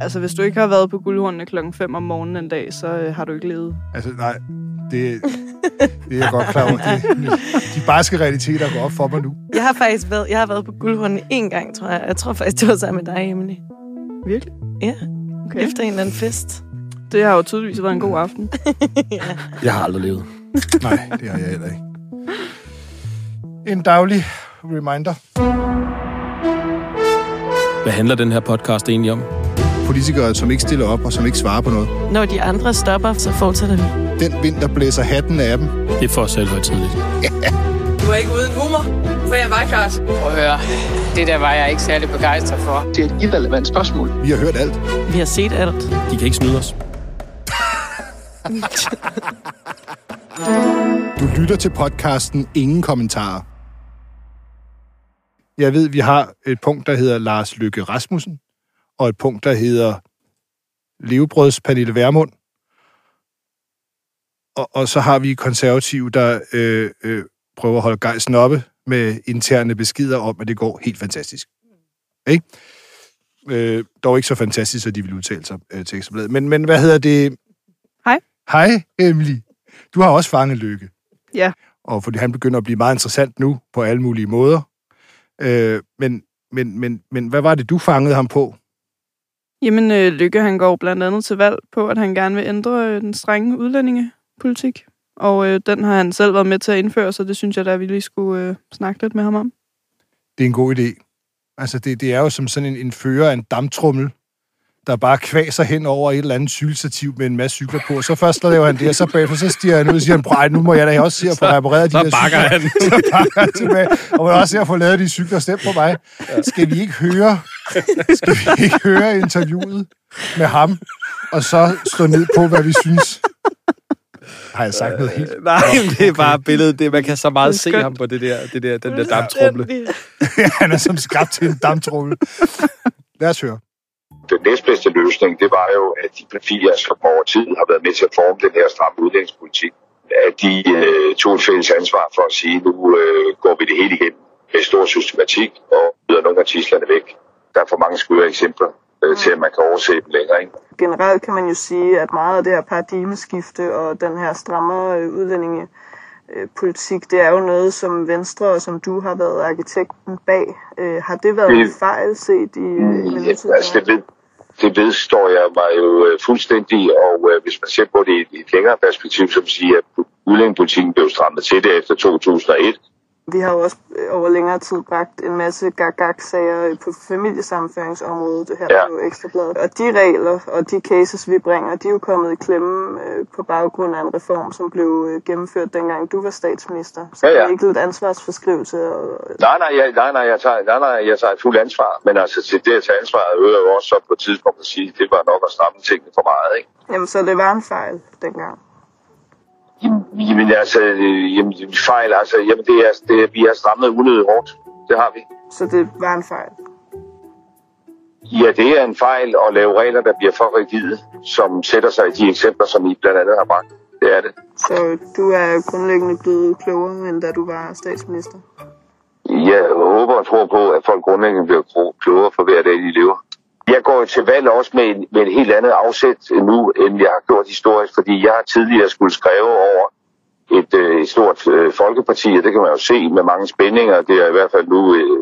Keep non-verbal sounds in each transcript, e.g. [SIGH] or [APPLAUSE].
Altså, hvis du ikke har været på guldhornene klokken 5 om morgenen en dag, så øh, har du ikke levet. Altså, nej, det, det er jeg godt klar over. Det, de barske realiteter går op for mig nu. Jeg har faktisk været, jeg har været på guldhornene én gang, tror jeg. Jeg tror faktisk, det var sammen med dig, Emily. Virkelig? Ja, Okay. efter en eller anden fest. Det har jo tydeligvis været en god aften. [LAUGHS] ja. Jeg har aldrig levet. Nej, det har jeg heller ikke. En daglig reminder. Hvad handler den her podcast egentlig om? Politikere, som ikke stiller op og som ikke svarer på noget. Når de andre stopper, så fortsætter vi. Den vind, der blæser hatten af dem. Det er for selv højtidligt. Du er ikke uden humor, for jeg var klart. Prøv at høre, det der var jeg ikke særlig begejstret for. Det er et irrelevant spørgsmål. Vi har hørt alt. Vi har set alt. De kan ikke snyde os. Du lytter til podcasten Ingen Kommentarer. Jeg ved, vi har et punkt, der hedder Lars Lykke Rasmussen, og et punkt, der hedder Levebrøds Pernille Vermund. Og, og så har vi konservative, der øh, øh, prøver at holde gejsen oppe med interne beskeder om, at det går helt fantastisk. Ikke? Øh, dog ikke så fantastisk, at de vil udtale sig øh, til ekstrabladet. Men, men hvad hedder det? Hej. Hej, Emily. Du har også fanget Lykke. Ja. Og fordi han begynder at blive meget interessant nu på alle mulige måder. Øh, men, men, men, men hvad var det, du fangede ham på? Jamen, øh, Lykke han går blandt andet til valg på, at han gerne vil ændre øh, den strenge udlændingepolitik. Og øh, den har han selv været med til at indføre, så det synes jeg da, vi lige skulle øh, snakke lidt med ham om. Det er en god idé. Altså, det, det er jo som sådan en, en fører af en damptrummel, der bare kvaser hen over et eller andet cykelstativ med en masse cykler på. Så først laver han det, og så bagefter så stiger han ud og siger, han, "Ej, nu må jeg da også se at få repareret de Så her bakker cykler. han. [LAUGHS] så bakker han tilbage. Og må jeg også se at få lavet de cykler. Stem på mig. Skal vi ikke høre, skal vi ikke høre interviewet med ham, og så stå ned på, hvad vi synes? Har jeg sagt noget helt? Nej, men det er bare billedet. Det, man kan så meget se ham på det der, det der, den der damptrumle. [LAUGHS] han er som skabt til en damptrummel. Lad os høre. Den næstbedste løsning, det var jo, at de partier, som over tid har været med til at forme den her stramme udlændingspolitik, at de øh, tog et fælles ansvar for at sige, nu øh, går vi det hele igennem med stor systematik og yder nogle af tislerne væk. Der er for mange skøre eksempler øh, til, at man kan overse dem længere. Ikke? Generelt kan man jo sige, at meget af det her paradigmeskifte og den her strammere øh, udlændinge øh, politik, det er jo noget, som Venstre og som du har været arkitekten bag. Øh, har det været Det- en fejl set i, øh, Ja, altså, det, ved, det vedstår jeg mig jo øh, fuldstændig, og øh, hvis man ser på det i et, længere perspektiv, så vil sige, at udlændingepolitikken blev strammet til det efter 2001. Vi har jo også øh, over længere tid bragt en masse gag-gag-sager på familiesammenføringsområdet, det her Ja. på Ekstrabladet. Og de regler og de cases, vi bringer, de er jo kommet i klemme øh, på baggrund af en reform, som blev øh, gennemført dengang du var statsminister. Så Ja, ja. det er ikke lidt ansvarsforskrivelse. Og, Nej, nej, jeg, nej, nej, jeg tager, nej, nej, jeg tager et fuldt ansvar. Men altså til det at tage ansvar, øger jo også så på et tidspunkt at sige, at det var nok at stramme tingene for meget, ikke? jamen, så det var en fejl dengang. Jamen altså, øh, jamen, fejl, altså, jamen det er, det, er- vi har strammet unødigt hårdt. Det har vi. Så det var en fejl. Ja, det er en fejl at lave regler, der bliver for rigide, som sætter sig i de eksempler, som I blandt andet har bragt. Det er det. Så du er grundlæggende blevet klogere, end da du var statsminister. Jeg håber og tror på, at folk grundlæggende bliver klo- klogere for hver dag, de lever. Jeg går til valg også med, en, med et helt andet afsæt nu, end jeg har gjort historisk, fordi jeg har tidligere skulle skrive over et, øh, et stort øh, folkeparti, og det kan man jo se med mange spændinger. Det er i hvert fald nu, øh,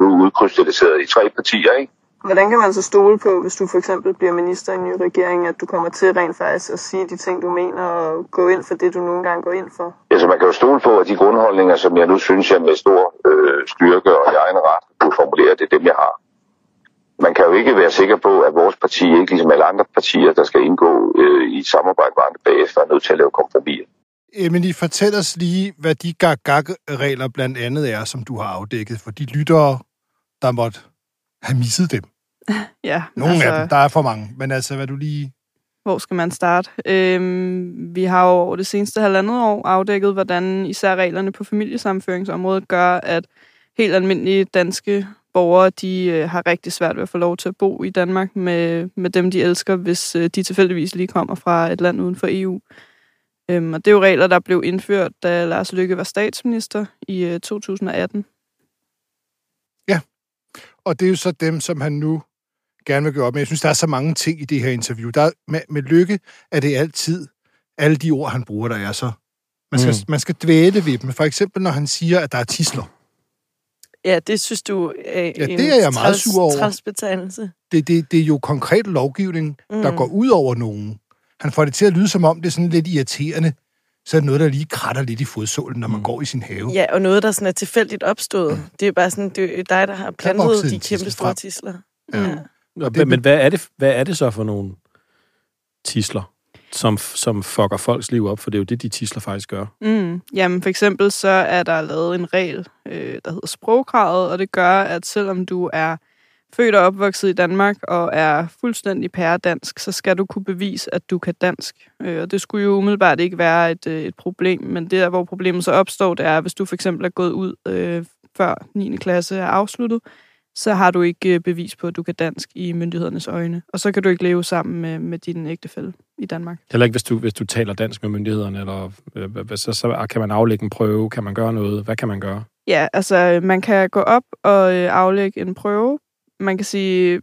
nu udkrystalliseret i tre partier, ikke? Hvordan kan man så stole på, hvis du for eksempel bliver minister i en ny regering, at du kommer til rent faktisk at sige de ting, du mener, og gå ind for det, du nogle gange går ind for? Altså man kan jo stole på, at de grundholdninger, som jeg nu synes, jeg med stor øh, styrke og i egen ret kunne formulere, det er dem, jeg har. Man kan jo ikke være sikker på, at vores parti, ikke ligesom alle andre partier, der skal indgå øh, i et samarbejde med andre bagefter, er nødt til at lave kompromiser. Emily, fortæl os lige, hvad de gag-gag-regler blandt andet er, som du har afdækket for de lyttere, der måtte have misset dem. [LAUGHS] Ja, Nogle altså... af dem, der er for mange, men altså, hvad du lige... Hvor skal man starte? Øhm, vi har jo over det seneste halvandet år afdækket, hvordan især reglerne på familiesamføringsområdet gør, at helt almindelige danske borgere, de øh, har rigtig svært ved at få lov til at bo i Danmark med, med dem, de elsker, hvis øh, de tilfældigvis lige kommer fra et land uden for EU. Øhm, og det er jo regler, der blev indført, da Lars Løkke var statsminister i øh, 2018. Og det er jo så dem, som han nu gerne vil gøre op med. Jeg synes, der er så mange ting i det her interview. Der er, med, med lykke er det altid, alle de ord, han bruger, der er så. Man skal, mm. man skal dvæle ved dem. For eksempel, når han siger, at der er tisler. Ja, det synes du er Ja, en det er jeg meget sur over. trælsbetegnelse. Det, det, det er jo konkret lovgivning, mm. der går ud over nogen. Han får det til at lyde, som om det er sådan lidt irriterende. Så er det noget, der lige kratter lidt i fodsålen, når man mm. går i sin have. Ja, og noget, der sådan er tilfældigt opstået. Det er bare sådan, det er dig, der har plantet de kæmpe store tisler. Ja. Ja. Det- men hvad er, det, hvad er det så for nogle tisler, som, som fucker folks liv op? For det er jo det, de tisler faktisk gør. Mm. Jamen, for eksempel så er der lavet en regel, øh, der hedder sprogkravet, og det gør, at selvom du er født og opvokset i Danmark og er fuldstændig pæredansk, så skal du kunne bevise, at du kan dansk. Øh, og det skulle jo umiddelbart ikke være et, øh, et problem, men det der, hvor problemet så opstår, det er, hvis du for eksempel er gået ud øh, før 9. klasse er afsluttet, så har du ikke øh, bevis på, at du kan dansk i myndighedernes øjne. Og så kan du ikke leve sammen med, med din ægtefælle i Danmark. Heller ikke, hvis du, hvis du taler dansk med myndighederne, eller øh, så, så kan man aflægge en prøve, kan man gøre noget, hvad kan man gøre? Ja, altså man kan gå op og øh, aflægge en prøve. Man kan sige,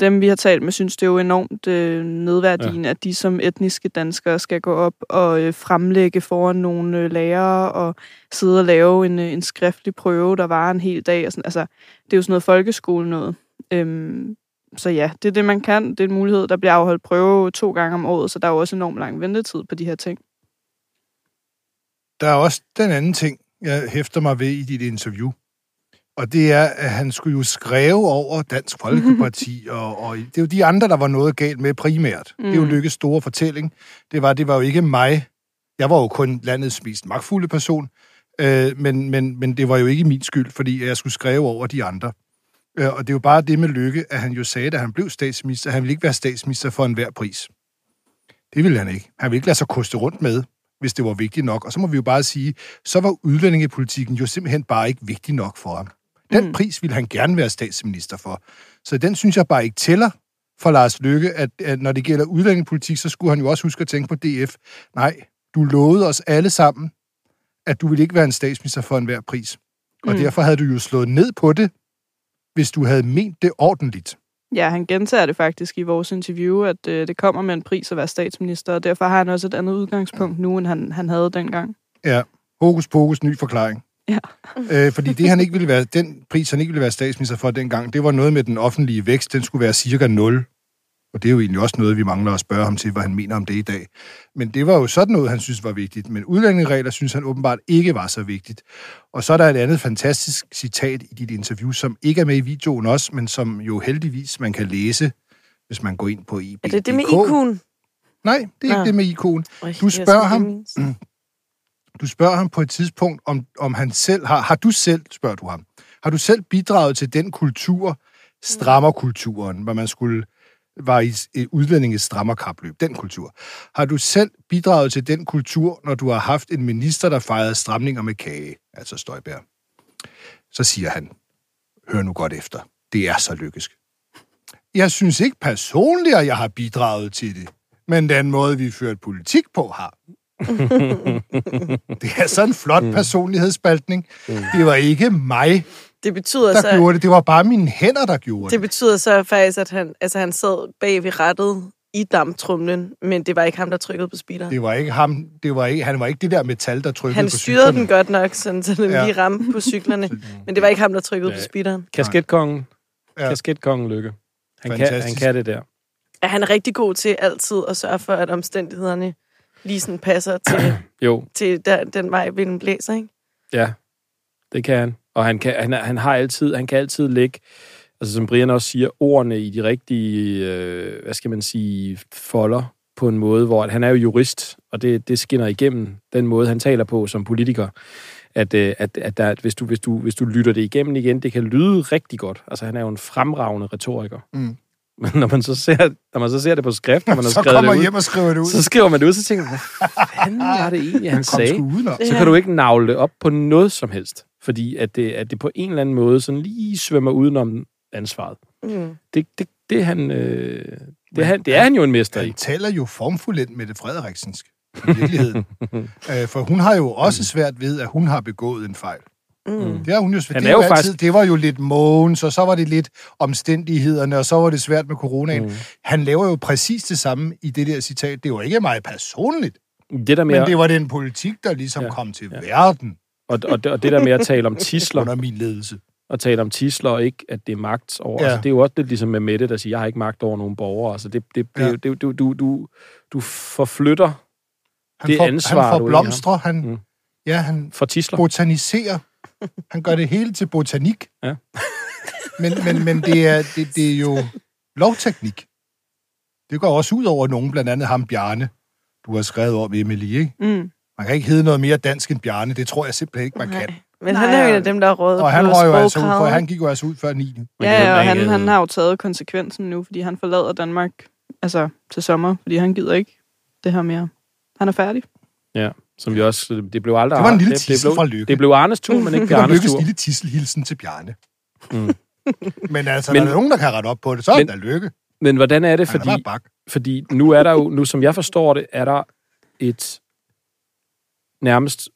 dem vi har talt med, synes det er jo enormt øh, nedværdigende, ja. at de som etniske danskere skal gå op og øh, fremlægge foran nogle øh, lærere og sidde og lave en, øh, en skriftlig prøve, der varer en hel dag. Og sådan. Altså, det er jo sådan noget folkeskole noget. Øhm, så ja, det er det, man kan. Det er en mulighed, der bliver afholdt prøve to gange om året, så der er jo også enormt lang ventetid på de her ting. Der er også den anden ting, jeg hæfter mig ved i dit interview. Og det er, at han skulle jo skrive over Dansk Folkeparti, [LAUGHS] og, og det er jo de andre, der var noget galt med primært. Mm. Det er jo Mm. Lykkes store fortælling. Det var, det var jo ikke mig. Jeg var jo kun landets mest magtfulde person, øh, men, men, men det var jo ikke min skyld, fordi jeg skulle skrive over de andre. Øh, og det er jo bare det med Lykke, at han jo sagde, da han blev statsminister, at han ville ikke være statsminister for enhver pris. Det ville han ikke. Han ville ikke lade sig koste rundt med, hvis det var vigtigt nok. Og så må vi jo bare sige, så var udlændingepolitikken jo simpelthen bare ikke vigtig nok for ham. Den mm. pris ville han gerne være statsminister for. Så den synes jeg bare ikke tæller for Lars Løkke, at, at når det gælder udlændingepolitik, så skulle han jo også huske at tænke på DF. Nej, du lovede os alle sammen, at du ville ikke være en statsminister for enhver pris. Og Mm. derfor havde du jo slået ned på det, hvis du havde ment det ordentligt. Ja, han gentager det faktisk i vores interview, at øh, det kommer med en pris at være statsminister, og derfor har han også et andet udgangspunkt nu, end han, han havde dengang. Ja, hokus pokus, ny forklaring. Ja. Øh, fordi det, han ikke ville være, den pris, han ikke ville være statsminister for dengang, det var noget med den offentlige vækst. Den skulle være cirka 0. Og det er jo egentlig også noget, vi mangler at spørge ham til, hvad han mener om det i dag. Men det var jo sådan noget, han synes var vigtigt. Men udlændingeregler synes han åbenbart ikke var så vigtigt. Og så er der et andet fantastisk citat i dit interview, som ikke er med i videoen også, men som jo heldigvis man kan læse, hvis man går ind på IB. Er det det med IQ'en? Nej, det er Nå. ikke det med IQ'en. Du er spørger ham. [CLEARS THROAT] du spørger ham på et tidspunkt, om, om han selv har... Har du selv, spørger du ham, har du selv bidraget til den kultur, strammerkulturen, hvor man skulle var i et udlændinges strammerkapløb, den kultur. Har du selv bidraget til den kultur, når du har haft en minister, der fejrede stramninger med kage, altså Støjbær? Så siger han, hør nu godt efter, det er så lykkesk. Jeg synes ikke personligt, at jeg har bidraget til det, men den måde, vi førte politik på, har. [LAUGHS] det er sådan en flot personlighedsspaltning. Det var ikke mig, Det betyder der så... gjorde det. Det var bare mine hænder, der gjorde Det det. betyder så faktisk, at han, altså, han sad bag ved rettet i damptrumlen, men det var ikke ham, der trykkede på speederen. Det var ikke ham. Det var ikke, han var ikke det der metal, der trykkede Han på styrede cyklerne. den godt nok, sådan, så den Ja. lige ramte på cyklerne, [LAUGHS] men det var ikke ham, der trykkede Ja. på speederen. Kasketkongen. Ja. Kasketkongen Lykke. Han kan, han kan det der. Ja, han er rigtig god til altid at sørge for, at omstændighederne lige sådan passer til, [CLEARS THROAT] Jo, til der, den vej, vinden blæser, ikke? ja. Det kan han. Og han kan, han, han har altid, han kan altid lægge, altså som Brian også siger, ordene i de rigtige, øh, hvad skal man sige, folder på en måde, hvor at han er jo jurist, og det, det skinner igennem den måde, han taler på som politiker. At, øh, at, at der, hvis, du, hvis, du, hvis du lytter det igennem igen, det kan lyde rigtig godt. Altså, han er jo en fremragende retoriker. Mm. Men når man så ser, når man så ser det på skrift, når man har [LAUGHS] Så skrevet kommer det ud, hjem og skriver det ud. så skriver man det ud, så tænker man, hvad [LAUGHS] fanden var det egentlig, han Kom sagde? så kan du ikke navle det op på noget som helst. Fordi at det, at det på en eller anden måde sådan lige svømmer udenom ansvaret. Mm. Det, det, det, er han, øh, det, er han, det er han jo en mester i. Han taler jo formfuldt med det Frederiksensk i virkeligheden. [LAUGHS] øh, for hun har jo også svært ved, at hun har begået en fejl. Mm. Det, er hun jo, Han det, er jo jo faktisk- altid, det var jo lidt Mogens, og så var det lidt omstændighederne, og så var det svært med coronaen. Mm. Han laver jo præcis det samme i det der citat. Det var ikke meget personligt, Det der med, men at, det var den politik, der ligesom Ja, kom til ja. verden og, og, det- og det der med at tale om tisler, under min ledelse. og tale om tisler, og ikke at det er magt over. Ja. Altså, det er jo også lidt ligesom med Mette, der siger, jeg har ikke magt over nogen borgere. Altså, det, det, det, Ja. det, du, du, du, du forflytter Han Det får, ansvar, han har. blomstre, han, mm. ja, han for tisler. botaniserer. Han gør det hele til botanik. Ja. [LAUGHS] men, men, men det, er, det, det er jo lovteknik. Det går også ud over nogen, blandt andet ham Bjarne, du har skrevet om, Emily, ikke? Mm. Man kan ikke hedde noget mere dansk end Bjarne. Det tror jeg simpelthen ikke, man kan. Nej. Men han er jo en af dem, der har rådet Og han røg jo altså ud, for han gik jo altså ud før 9. Man Ja, kan ja, og han, han har jo taget konsekvensen nu, fordi han forlader Danmark altså, til sommer, fordi han gider ikke det her mere. Han er færdig. Ja, som vi også... Det blev aldrig... Det var en lille det, det, tidsel blev, fra Lykke. det blev Arnes tur, men ikke Det var Bjarnes Lykkes tur. lille tisselhilsen til Bjarne. Mm. [LAUGHS] Men altså, Men- der er nogen, der kan rette op på det, så er Men- det da Lykke. Men hvordan er det, Han er fordi... Fordi nu er der jo, nu som jeg forstår det, er der et nærmest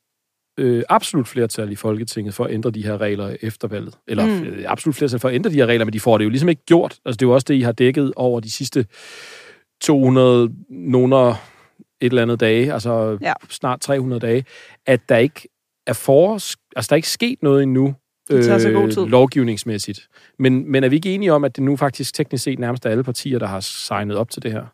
øh, absolut flertal i Folketinget for at ændre de her regler efter valget. Eller Mm. mm. absolut flertal for at ændre de her regler, men de får det jo ligesom ikke gjort. Altså det er jo også det, I har dækket over de sidste 200 nogle et eller andet dage, altså Ja. snart 300 dage, at der ikke er for, altså der er ikke sket noget endnu, Det tager så god tid. lovgivningsmæssigt. Men, men er vi ikke enige om, at det nu faktisk teknisk set nærmest er alle partier, der har signet op til det her?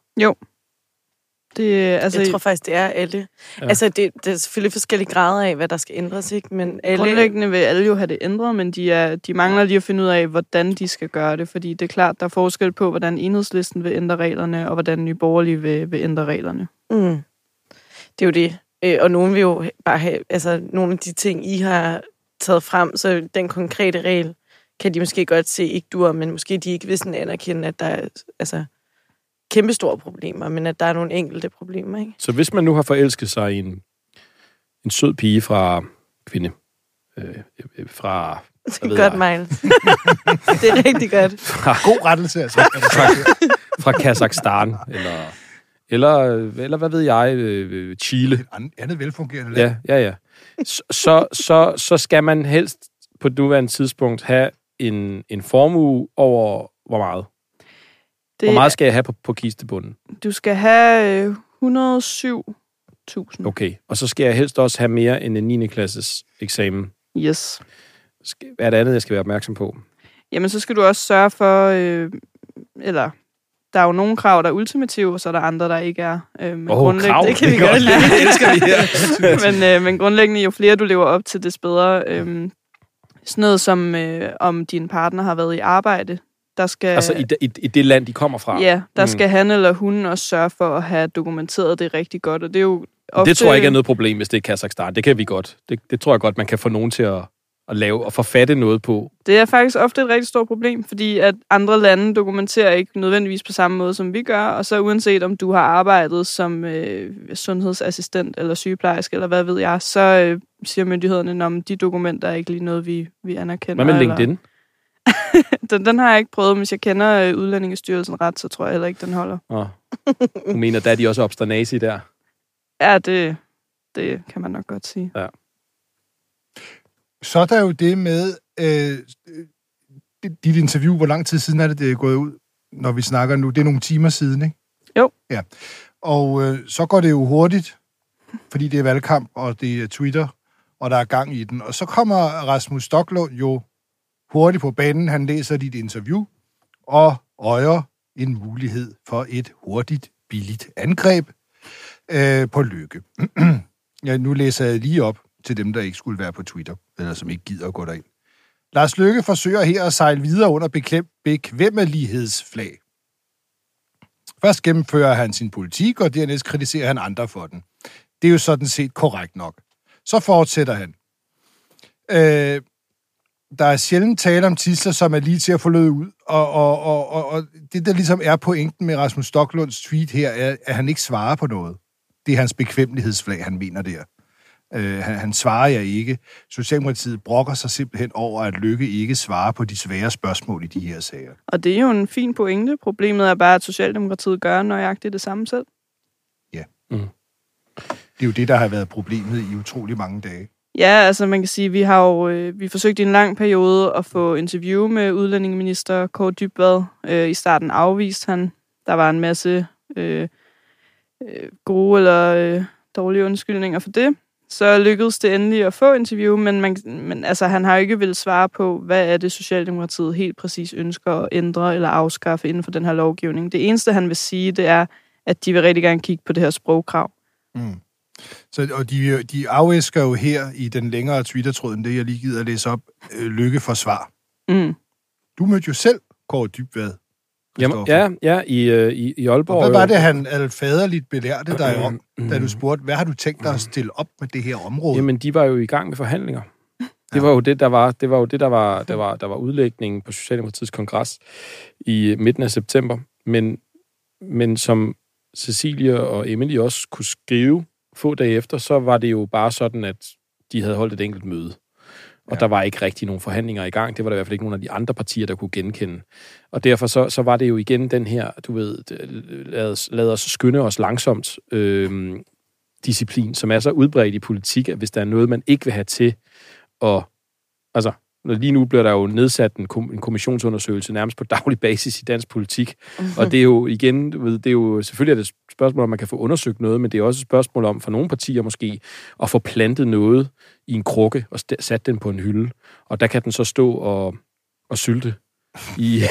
Det, altså, Jeg tror faktisk, det er alle. Ja. Ja. Altså, det, det er selvfølgelig forskellige grader af, hvad der skal ændres, ikke? Men alle... Grundlæggende vil alle jo have det ændret, men de, er, de mangler lige at finde ud af, hvordan de skal gøre det, fordi det er klart, der er forskel på, hvordan enhedslisten vil ændre reglerne, og hvordan Nye Borgerlige vil, vil ændre reglerne. Mm. Det er jo det. Øh, og nogen vil jo bare have... Altså, nogle af de ting, I har taget frem, så den konkrete regel, kan de måske godt se ikke dur, men måske de ikke vil sådan anerkende, at der er altså, kæmpestore problemer, men at der er nogle enkelte problemer, ikke? Så hvis man nu har forelsket sig i en, en sød pige fra kvinde, øh, øh, fra, [LAUGHS] Godt? Miles. [LAUGHS] det er rigtig godt. fra, God rettelse, altså. [LAUGHS] sagt. fra Kazakhstan, eller, eller, eller hvad ved jeg, øh, Chile. Et an- andet velfungerende land. Ja, ja, ja. Så, så, så, så skal man helst på nuværende tidspunkt have en, en formue over hvor meget? Det, Hvor meget skal jeg have på, på kistebunden? Du skal have øh, 107.000. Okay. Og så skal jeg helst også have mere end en 9. klasses eksamen. Yes. Hvad er det andet, jeg skal være opmærksom på? Jamen, så skal du også sørge for, øh, eller der er jo nogle krav, der er ultimative, og så er der andre, der ikke er. Øh, men Åh, grundlæggende- krav. [LAUGHS] Det kan vi Det godt lide. [LAUGHS] Det elsker vi her. [LAUGHS] men, øh, men grundlæggende, jo flere du lever op til, des bedre. Øh, sådan noget som, øh, om din partner har været i arbejde, der skal... Altså i, i, i det land, de kommer fra. Ja, der Mm. skal han eller hun også sørge for at have dokumenteret det rigtig godt, og det er jo ofte... Det tror jeg ikke er noget problem, hvis det er Kazakhstan. Det kan vi godt. Det, det tror jeg godt, man kan få nogen til at, at lave og forfatte noget på. Det er faktisk ofte et rigtig stort problem, fordi at andre lande dokumenterer ikke nødvendigvis på samme måde, som vi gør, og så uanset om du har arbejdet som øh, sundhedsassistent eller sygeplejerske, eller hvad ved jeg, så øh, siger myndighederne, om de dokumenter er ikke lige noget, vi, vi anerkender. Hvad med eller- LinkedIn? [LAUGHS] Den, den har jeg ikke prøvet, men hvis jeg kender øh, Udlændingestyrelsen ret, så tror jeg heller ikke, den holder. Åh. Du mener, der er de også obsternasi der? Ja, det, det kan man nok godt sige. Så er der jo det med øh, dit- dit interview. Hvor lang tid siden er det, det er gået ud, når vi snakker nu? Det er nogle timer siden, ikke? Jo. Ja. Og øh, så går det jo hurtigt, fordi det er valgkamp, og det er Twitter, og der er gang i den. Og så kommer Rasmus Stocklund jo hurtigt på banen. Han læser dit interview og øjer en mulighed for et hurtigt, billigt angreb øh, på lykke. [CLEARS THROAT] ja, nu læser jeg lige op til dem, der ikke skulle være på Twitter, eller som ikke gider at gå derind. Lars Lykke forsøger her at sejle videre under beklem, bekvemmelighedsflag. Først gennemfører han sin politik, og dernæst kritiserer han andre for den. Det er jo sådan set korrekt nok. Så fortsætter han. Øh, der er sjældent tale om tisler, som er lige til at få lød ud, og, og, og, og, og det, der ligesom er pointen med Rasmus Stocklunds tweet her, er, at han ikke svarer på noget. Det er hans bekvemmelighedsflag, han mener der. Øh, han, han svarer jeg ikke. Socialdemokratiet brokker sig simpelthen over, at Lykke ikke svarer på de svære spørgsmål i de her sager. Og det er jo en fin pointe. Problemet er bare, at Socialdemokratiet gør nøjagtigt det samme selv. Det er jo det, der har været problemet i utrolig mange dage. Ja, altså man kan sige, vi har jo øh, vi forsøgt i en lang periode at få interview med udlændingeminister Kåre Dybvad. Øh, I starten afviste han. Der var en masse øh, øh, gode eller øh, dårlige undskyldninger for det. Så lykkedes det endelig at få interview, men, man, men altså, han har jo ikke vil svare på, hvad er det Socialdemokratiet helt præcis ønsker at ændre eller afskaffe inden for den her lovgivning. Det eneste, han vil sige, det er, at de vil rigtig gerne kigge på det her sprogkrav. Mm. Så, og de, de afæsker jo her i den længere Twitter-tråd, end det jeg lige gider at læse op, øh, lykke for svar. Mm. Du mødte jo selv Kåre Dybvad. Jamen, ja, ja, i, øh, i, i Aalborg. Og hvad var jo. det, han alfaderligt belærte dig om, da du spurgte, hvad har du tænkt dig at stille op med det her område? Jamen, de var jo i gang med forhandlinger. [LAUGHS] Det var jo det, der var, det var jo det, der var, der var, der var udlægningen på Socialdemokratiets kongres i midten af september. Men, men som Cecilie og Emily også kunne skrive få dage efter, så var det jo bare sådan, at de havde holdt et enkelt møde. Og ja. der var ikke rigtig nogen forhandlinger i gang. Det var der i hvert fald ikke nogen af de andre partier, der kunne genkende. Og derfor så, så var det jo igen den her, du ved, lad os, lad os skynde os langsomt øh, disciplin, som er så udbredt i politik, at hvis der er noget, man ikke vil have til at... Altså, lige nu bliver der jo nedsat en, kom, en kommissionsundersøgelse nærmest på daglig basis i dansk politik. Og det er jo igen, du ved, det er jo selvfølgelig er det et spørgsmål, om man kan få undersøgt noget, men det er også et spørgsmål om for nogle partier måske at få plantet noget i en krukke og st- sat den på en hylde. Og der kan den så stå og, og sylte i,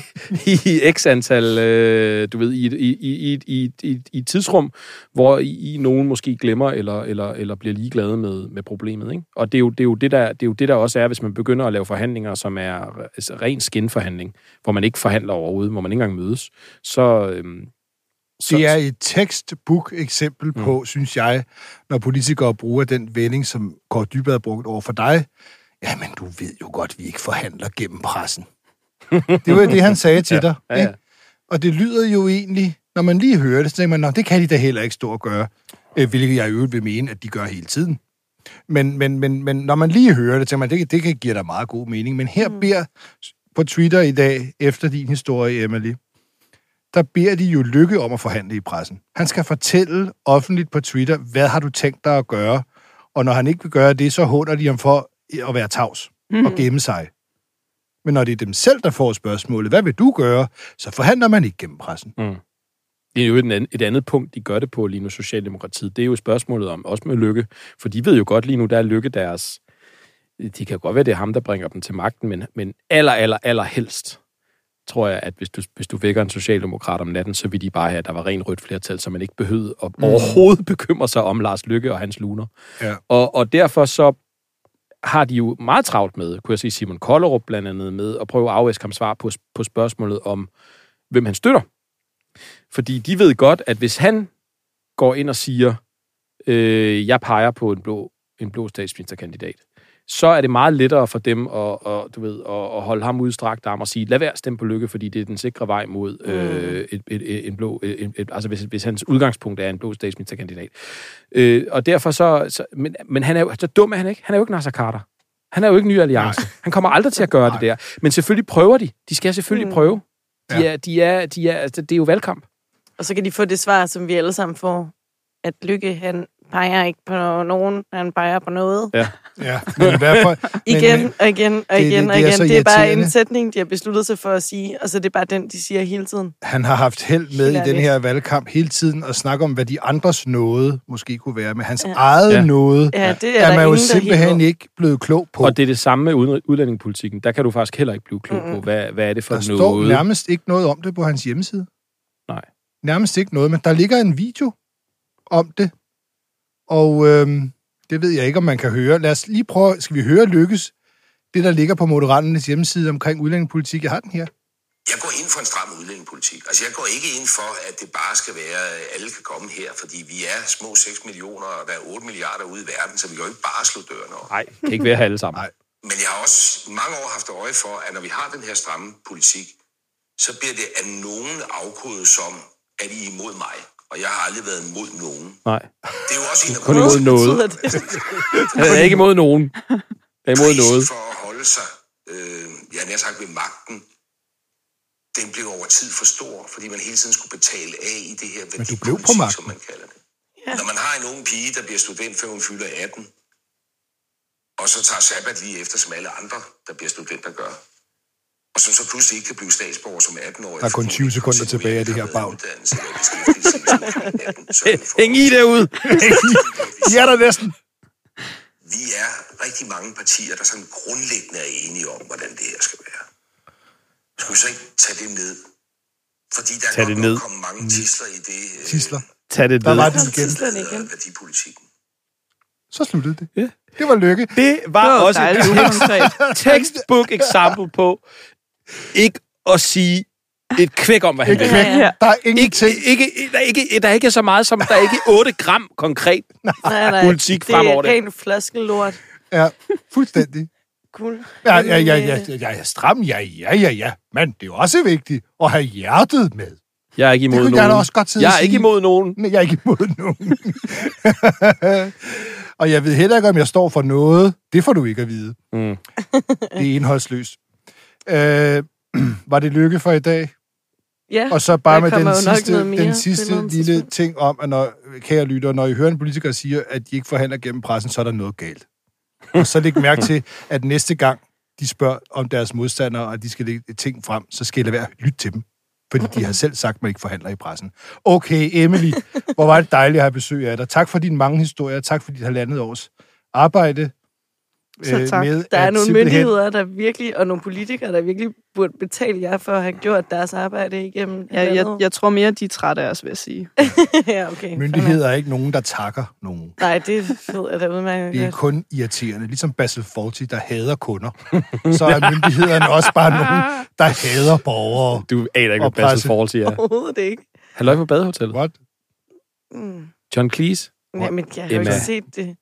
[LAUGHS] i x antal, øh, du ved, i, et- i, i, i, i, i, et tidsrum, hvor I, I nogen måske glemmer eller, eller, eller bliver ligeglade med, med problemet. Ikke? Og det er, jo, det, er jo det, der, det er jo det, der også er, hvis man begynder at lave forhandlinger, som er altså, ren skinforhandling, hvor man ikke forhandler overhovedet, hvor man ikke engang mødes, så... øh, så Det er et textbook-eksempel på, synes jeg, når politikere bruger den vending, som Dybvad har brugt over for dig. Jamen, du ved jo godt, vi ikke forhandler gennem pressen. [LAUGHS] Det var det, han sagde til Ja, dig. ja, ja. Ikke? Og det lyder jo egentlig, når man lige hører det, så tænker man, Nå, det kan de da heller ikke stå og gøre. Øh, Hvilket jeg i øvrigt vil mene, at de gør hele tiden. Men, men, men, men når man lige hører det, tænker man, det, det kan give dig meget god mening. Men her mm. beder på Twitter i dag, efter din historie, Emily, der beder de jo Lykke om at forhandle i pressen. Han skal fortælle offentligt på Twitter, hvad har du tænkt dig at gøre? Og når han ikke vil gøre det, så håner de ham for at være tavs mm. og gemme sig. Men når det er dem selv, der får spørgsmålet, hvad vil du gøre, så forhandler man ikke gennem pressen. Mm. Det er jo et andet, et andet punkt, de gør det på lige nu, Socialdemokratiet. Det er jo spørgsmålet om, også med Lykke. For de ved jo godt lige nu, der er Lykke deres... Det kan godt være, det er ham, der bringer dem til magten, men, men aller, aller, aller helst, tror jeg, at hvis du, hvis du vækker en socialdemokrat om natten, så vil de bare have, at der var ren rødt flertal, så man ikke behøvede at mm. overhovedet bekymre sig om Lars Lykke og hans luner. Ja. Og, og derfor så har de jo meget travlt med, kunne jeg sige Simon Kollerup blandt andet med, at prøve at afvæske ham svar på, på spørgsmålet om, hvem han støtter. Fordi de ved godt, at hvis han går ind og siger, øh, jeg peger på en blå, en blå statsministerkandidat, så er det meget lettere for dem at, at, du ved, at, at holde ham udstrakt arm og sige, lad være at stemme på lykke, fordi det er den sikre vej mod øh, et, et, et, en blå, et, et, altså hvis, hvis hans udgangspunkt er en blå statsministerkandidat. Øh, og derfor så, så men, men han er jo, så dum er han ikke. Han er jo ikke Nasser Carter. Han er jo ikke ny alliance. Nej. Han kommer aldrig til at gøre det der. Men selvfølgelig prøver de. De skal selvfølgelig mm. prøve. De Ja. er, de er, de er, altså, det er jo valgkamp. Og så kan de få det svar, som vi alle sammen får, at Lykke, han peger ikke på nogen, han peger på noget. Ja. [LAUGHS] Ja, men i hvert fald... [LAUGHS] Igen og igen og det- igen det og er igen. så Det er bare en sætning, de har besluttet sig for at sige, og så er det bare den, de siger hele tiden. han har haft held med Helt i den her valgkamp hele tiden at snakke om, hvad de andres nåde måske kunne være. Men hans Ja. eget Ja. nåde Ja, det er, er der man jo ingen, der simpelthen helt ikke blevet klog på. Og det er det samme med udlændingepolitikken. Der kan du faktisk heller ikke blive klog på, hvad, hvad er det for der noget. står nærmest ikke noget om det på hans hjemmeside. Nej. Nærmest ikke noget, men der ligger en video om det. Og øhm, det ved jeg ikke, om man kan høre. Lad os lige prøve, skal vi høre Lykkes, det der ligger på Moderaternes hjemmeside omkring udlændingepolitik. Jeg har den her. Jeg går ind for en stram udlændingepolitik. Altså, jeg går ikke ind for, at det bare skal være, at alle kan komme her, fordi vi er små 6 millioner, og der er 8 milliarder ude i verden, så vi kan jo ikke bare slå dørene op. Nej, kan ikke være her alle sammen. Nej. Men jeg har også i mange år haft øje for, at når vi har den her stramme politik, så bliver det af nogen afkodet som, at I er imod mig. Og jeg har aldrig været imod nogen. Nej. Det er jo også en af Kun imod noget. Han [LAUGHS] er ikke imod nogen. Han er imod noget. for at holde sig, øh, jeg har sagt ved magten, den blev over tid for stor, fordi man hele tiden skulle betale af i det her Men du blev på magten. som man kalder det. Ja. Når man har en ung pige, der bliver student, før hun fylder 18, og så tager sabbat lige efter, som alle andre, der bliver studenter, gør. Og som så pludselig ikke kan blive statsborger som 18-årig. Der er kun 20 sekunder tilbage af det her bag. [LAUGHS] Hæng i derude! I er der næsten. Vi er rigtig mange partier, der sådan grundlæggende er enige om, hvordan det her skal være. Skulle vi så ikke tage det ned? Fordi der Tag er det godt ned. nok kommet mange tisler i det øh, Tisler. Tag det Der ned. var det igen. Igen. værdipolitikken. Så sluttede det. Ja. Det var lykke. Det var Det var også dejligt et [LAUGHS] textbook eksempel på ikke at sige et kvæk om, hvad han Ikke vil. kvæk. Ja, ja. Der er Ikke, ingenting. ikke, der, er ikke, der er ikke så meget som, der er ikke [LAUGHS] 8 gram konkret Nej, nej. politik det fremover. er Det. rent flaskellort. Ja, fuldstændig. [LAUGHS] Cool. Ja, ja, ja, ja, ja, ja, stram, ja, ja, ja, ja. Men det er jo også vigtigt at have hjertet med. Jeg er ikke Det imod jeg da nogen. også godt Jeg og er ikke sige. imod nogen. Nej, jeg er ikke imod nogen. [LAUGHS] og jeg ved heller ikke, om jeg står for noget. Det får du ikke at vide. Mm. Det er indholdsløst. Øh, [CLEARS THROAT] var det lykke for i dag? Ja, Og så bare med den sidste, den sidste lille ting om, at når, kære lytter, når I hører en politiker sige, at de ikke forhandler gennem pressen, så er der noget galt. Og så læg mærke til, [LAUGHS] at næste gang de spørger om deres modstandere, og de skal lægge ting frem, så skal I lade være at lytte til dem. Fordi de har selv sagt, at man ikke forhandler i pressen. Okay, Emily, hvor var det dejligt at have besøg af dig. Tak for dine mange historier. Tak for dit halvandet års arbejde. Så øh, tak. med der er nogle simpelthen- myndigheder, der virkelig, og nogle politikere, der virkelig burde betale jer for at have gjort deres arbejde igennem. Ja, jeg, jeg tror mere, de er trætte af os, vil jeg sige. [LAUGHS] ja, okay. Myndigheder er ikke nogen, der takker nogen. Nej, det ved jeg da udmærket Det er kun irriterende. Ligesom Basil Fawlty, der hader kunder. Så er myndighederne også bare nogen, der hader borgere. Du aner ikke, hvad Basil. Fawlty er. Overhovedet ikke. Han løg på badehotellet. What? Mm. John Cleese. Ja, men jeg har jo ikke set det.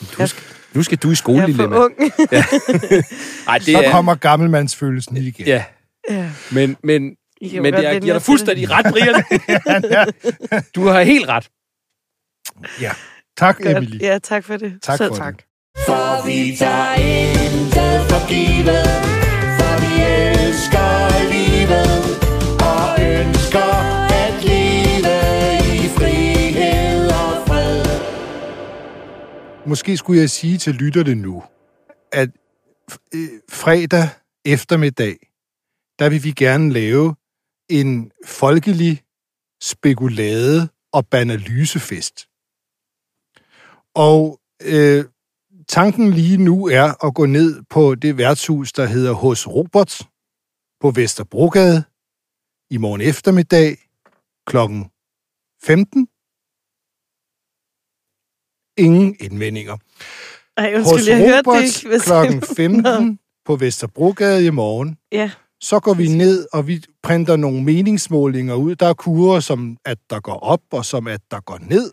Du skal, nu skal du i skole, Jeg er lille for ung. [LAUGHS] Ej, det Så er... kommer gammelmandsfølelsen igen. Ja, ja. men, men, men godt det er, giver dig fuldstændig ret, Brian. [LAUGHS] Du har helt ret. ja. Tak, det. Emily. Godt. Ja, tak for det. Tak Selv for tak. det. For vi tager intet for givet, for vi elsker livet og ønsker Måske skulle jeg sige til lytterne nu, at øh, fredag eftermiddag, der vil vi gerne lave en folkelig spekulade og banalysefest. Og øh, tanken lige nu er at gå ned på det værtshus, der hedder hos Robert på Vesterbrogade i morgen eftermiddag klokken 15. Ingen indvendinger. Ej, Hos undskyld, jeg hørte det ikke. Klokken 15 på Vesterbrogade i morgen. Ja, Så går vi ned, og vi printer nogle meningsmålinger ud. Der er kurer, som at der går op, og som at der går ned.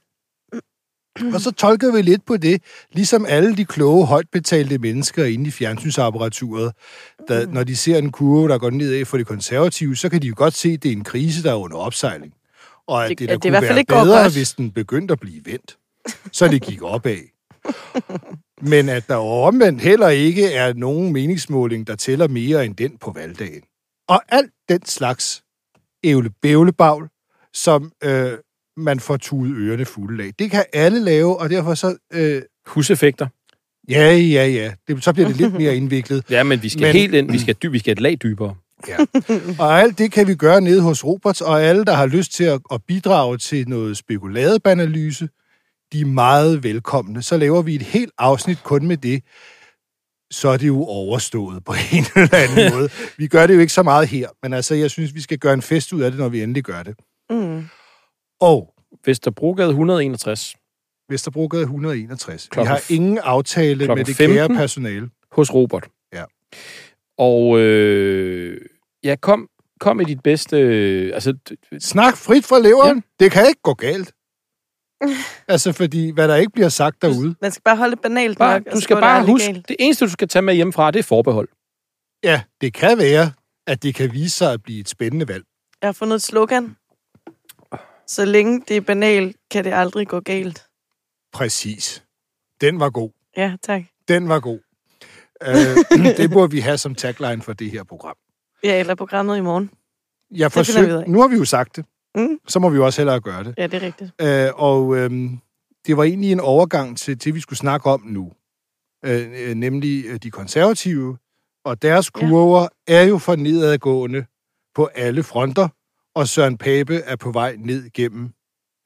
Og så tolker vi lidt på det, ligesom alle de kloge, højt betalte mennesker inde i fjernsynsapparaturet. Der, når de ser en kurve, der går nedad for de konservative, så kan de jo godt se, at det er en krise, der er under opsejling. Og at Det- det, det at der det i kunne hvert fald være bedre, godt. hvis den begyndte at blive vendt. Så det gik opad. Men at der omvendt heller ikke er nogen meningsmåling, der tæller mere end den på valgdagen. Og alt den slags ævle-bævlebagl, som øh, man får tudet ørerne fulde af. Det kan alle lave, og derfor så... Øh, Huseffekter. ja, ja, ja. Det, så bliver det lidt mere indviklet. [LAUGHS] Ja, men vi skal Men- helt ind. Vi skal, dy- vi skal et lag dybere. Ja. Og alt det kan vi gøre nede hos Roberts, og alle, der har lyst til at, at bidrage til noget spekuladebanalyse, de er meget velkomne. Så laver vi et helt afsnit kun med det. Så er det jo overstået på [LAUGHS] en eller anden måde. Vi gør det jo ikke så meget her, men altså, jeg synes, vi skal gøre en fest ud af det, når vi endelig gør det. mm. Og Vesterbrogade 161 Vesterbrogade 161. Vi Klokken har f- ingen aftale med det kære 15. personale. hos Robert. Ja. Og øh, ja, kom, kom med dit bedste... Øh, altså, Snak frit fra leveren. Ja. Det kan ikke gå galt. [LAUGHS] altså, fordi hvad der ikke bliver sagt derude, Man skal bare holde det banalt bare, nok. du skal bare huske, galt. det eneste, du skal tage med hjemmefra, det er forbehold. ja, det kan være, at det kan vise sig at blive et spændende valg. Jeg har fundet et slogan. Så længe det er banalt, kan det aldrig gå galt. Præcis. Den var god. Ja, tak. Den var god. øh, [CLEARS THROAT] det burde vi have som tagline for det her program. Ja, eller programmet i morgen. Jeg forsøg... Nu har vi jo sagt det. Mm. Så må vi jo også hellere gøre det. Ja, det er rigtigt. Øh, og øhm, det var egentlig en overgang til det, vi skulle snakke om nu. øh, øh, nemlig øh, de konservative, og deres kurver ja. er jo for nedadgående på alle fronter, og Søren Pape er på vej ned gennem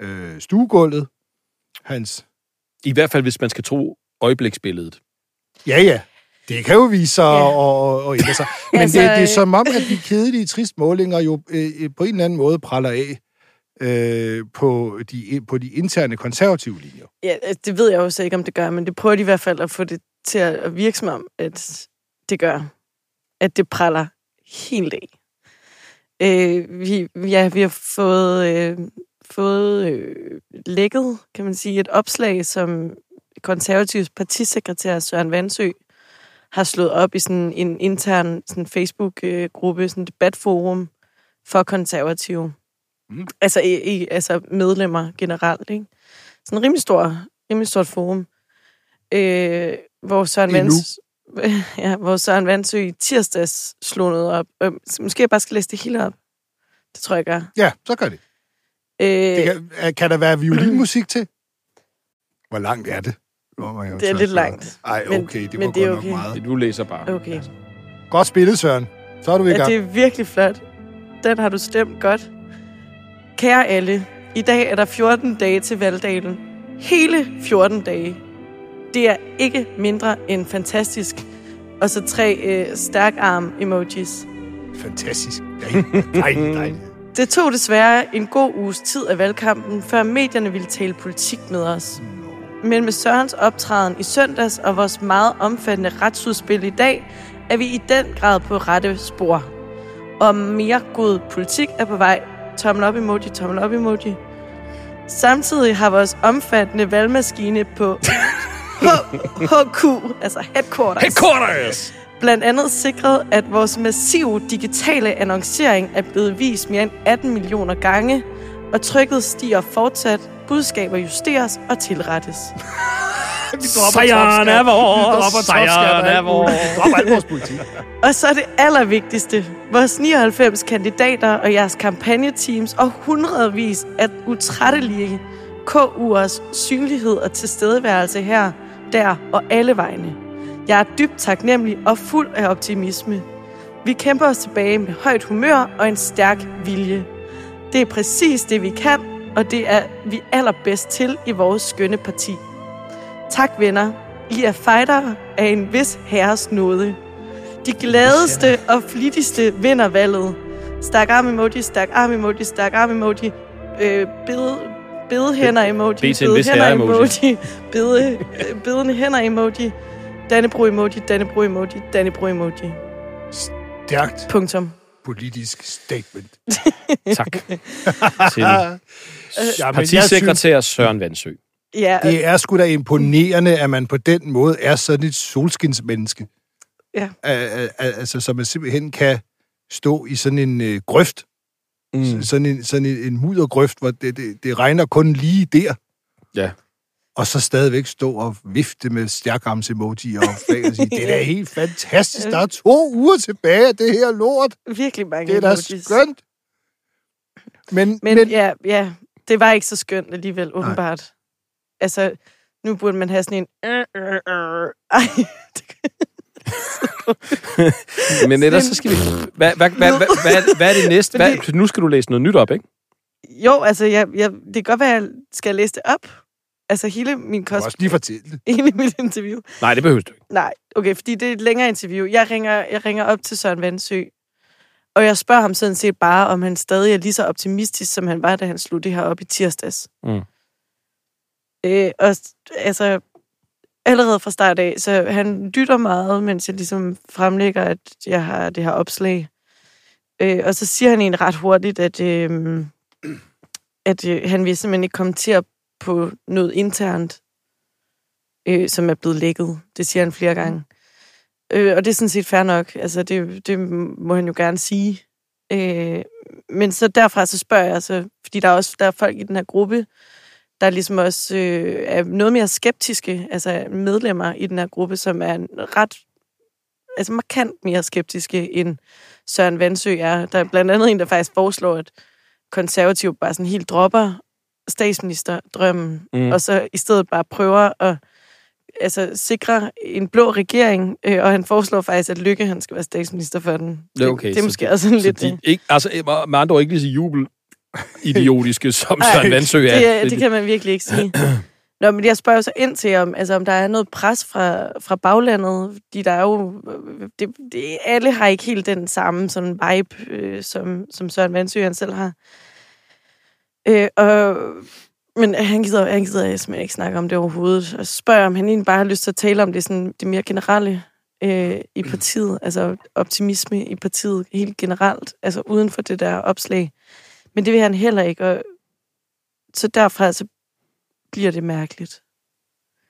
øh, stuegulvet. Hans... I hvert fald, hvis man skal tro øjebliksbilledet. Ja, ja. Det kan jo vise sig ja. og, og ændre sig. [LAUGHS] Men Altså, det, det er øh, som om, at de kedelige trist målinger jo øh, på en eller anden måde praller af øh, på, de, på de interne konservative linjer. Ja, altså, det ved jeg jo så ikke, om det gør, men det prøver de i hvert fald at få det til at at virke som om, at det gør. At det praller helt af. Øh, vi, ja, vi har fået, øh, fået øh, lækket, kan man sige, et opslag, som konservativs partisekretær Søren Vandsø har slået op i sådan en intern sådan Facebook-gruppe, sådan en debatforum for konservative. Mm. Altså, i, i, altså medlemmer generelt, ikke? Sådan en rimelig stor, rimelig stort forum, øh, hvor Søren. Vands, [LAUGHS] ja, hvor Søren Vandsø i tirsdags slog noget op. Øh, måske jeg bare skal læse det hele op. Det tror jeg, jeg gør. Ja, så gør det. Øh, det kan, kan der være violinmusik til? [CLEARS THROAT] Hvor langt er det? Jo Det er lidt langt. Ej, Men- okay, det men var det er godt okay. nok meget. Du læser bare. Okay. Godt spillet, Søren. Så er du i Ja, gang. det er virkelig flot. Den har du stemt godt. Kære alle, i dag er der 14 dage til valgdagen. Hele 14 dage. Det er ikke mindre end fantastisk. Og så tre øh, stærk arm emojis. Fantastisk. Dejligt, dejligt, [LAUGHS] dejligt. Det tog desværre en god uges tid af valgkampen, før medierne ville tale politik med os. Men med Sørens optræden i søndags og vores meget omfattende retsudspil i dag, er vi i den grad på rette spor. Og mere god politik er på vej. Tommel op emoji, tommel op emoji. Samtidig har vores omfattende valgmaskine på HQ, altså headquarters, Headquarters! blandt andet sikret, at vores massive digitale annoncering er blevet vist mere end 18 millioner gange, og trykket stiger fortsat, budskaber justeres og tilrettes. [LAUGHS] Vi dropper Sejren er vores. Sejren er vores. Vi dropper alt vores politik. Og så det allervigtigste. Vores 99 kandidater og jeres kampagneteams og hundredvis af utrættelige KU'ers synlighed og tilstedeværelse her, der og alle vegne. Jeg er dybt taknemmelig og fuld af optimisme. Vi kæmper os tilbage med højt humør og en stærk vilje. Det er præcis det, vi kan, og det er vi allerbedst til i vores skønne parti. Tak, venner. I er fightere af en vis herres nåde. De gladeste og flittigste vinder valget. Stak arm emoji, stak arm emoji, stak arm emoji. Øh, bede, bedehænder emoji, Bed til en vis herre emoji. Bede, øh, bedende hænder emoji. Dannebro emoji, Dannebro emoji, Dannebro emoji. Stærkt Punktum. Politisk statement. [LAUGHS] Tak. Til Ja, partisekretær Søren Vandsø. Ja, Det er sgu da imponerende, at man på den måde er sådan et solskinsmenneske. Ja. Al- al- Altså, så man simpelthen kan stå i sådan en øh, grøft. Mm. Sådan en, sådan en, en muddergrøft, hvor det, det, det regner kun lige der. Ja. Og så stadigvæk stå og vifte med stærkarms emoji og flag og sige, det er da [LAUGHS] helt fantastisk, der er to uger tilbage af det her lort. virkelig mange Det er da emojis. skønt. Men, Men, men, ja, ja, det var ikke så skønt alligevel, åbenbart. Altså, nu burde man have sådan en... Øh, øh, øh. Ej, [LAUGHS] [LAUGHS] Men ellers så skal vi... Hvad, hvad, hvad, hvad, hvad, hvad er det næste? Hvad, nu skal du læse noget nyt op, ikke? jo, altså, jeg, jeg, det kan godt være, at jeg skal læse det op. Altså, hele min du kost... også lige fortælle det. [LAUGHS] Hele mit interview. Nej, det behøver du ikke. Nej, okay, fordi det er et længere interview. Jeg ringer, jeg ringer op til Søren Vandsø, og jeg spørger ham sådan set bare, om han stadig er lige så optimistisk, som han var, da han slog det her op i tirsdags. Mm. Øh, og altså, allerede fra start af, så han lytter meget, mens jeg ligesom fremlægger, at jeg har det her opslag. Øh, og så siger han egentlig ret hurtigt, at, øh, at øh, han vil simpelthen ikke kommentere på noget internt, øh, som er blevet lækket. Det siger han flere gange. Øh, og det er sådan set fair nok. Altså, det, det må han jo gerne sige. Øh, men så derfra så spørger jeg, så, fordi der er også der er folk i den her gruppe, der ligesom også øh, er noget mere skeptiske, altså medlemmer i den her gruppe, som er ret, altså markant mere skeptiske end Søren Vandsø er. Der er blandt andet en, der faktisk foreslår, at konservativ bare sådan helt dropper statsministerdrømmen, Mm. og så i stedet bare prøver at altså, sikre en blå regering, øh, og han foreslår faktisk, at Lykke han skal være statsminister for den. Det okay. Det, det er måske også sådan så lidt... De, øh, ikke, altså, med andre ikke lige så jubel idiotiske, [LAUGHS] som Ej, Søren Vandsø er. det, er- det kan man virkelig ikke sige. [CLEARS THROAT] Nå, men jeg spørger så ind til, om, altså, om der er noget pres fra, fra baglandet, fordi der er jo... Det, det, alle har ikke helt den samme sådan vibe, øh, som, som Søren Vandsø han selv har. Øh, og, men han gider, han gider jeg simpelthen ikke snakke om det overhovedet. Og så spørger om han egentlig bare har lyst til at tale om det, sådan, det mere generelle øh, i partiet, altså optimisme i partiet helt generelt, altså uden for det der opslag. Men det vil han heller ikke, og så derfra så bliver det mærkeligt.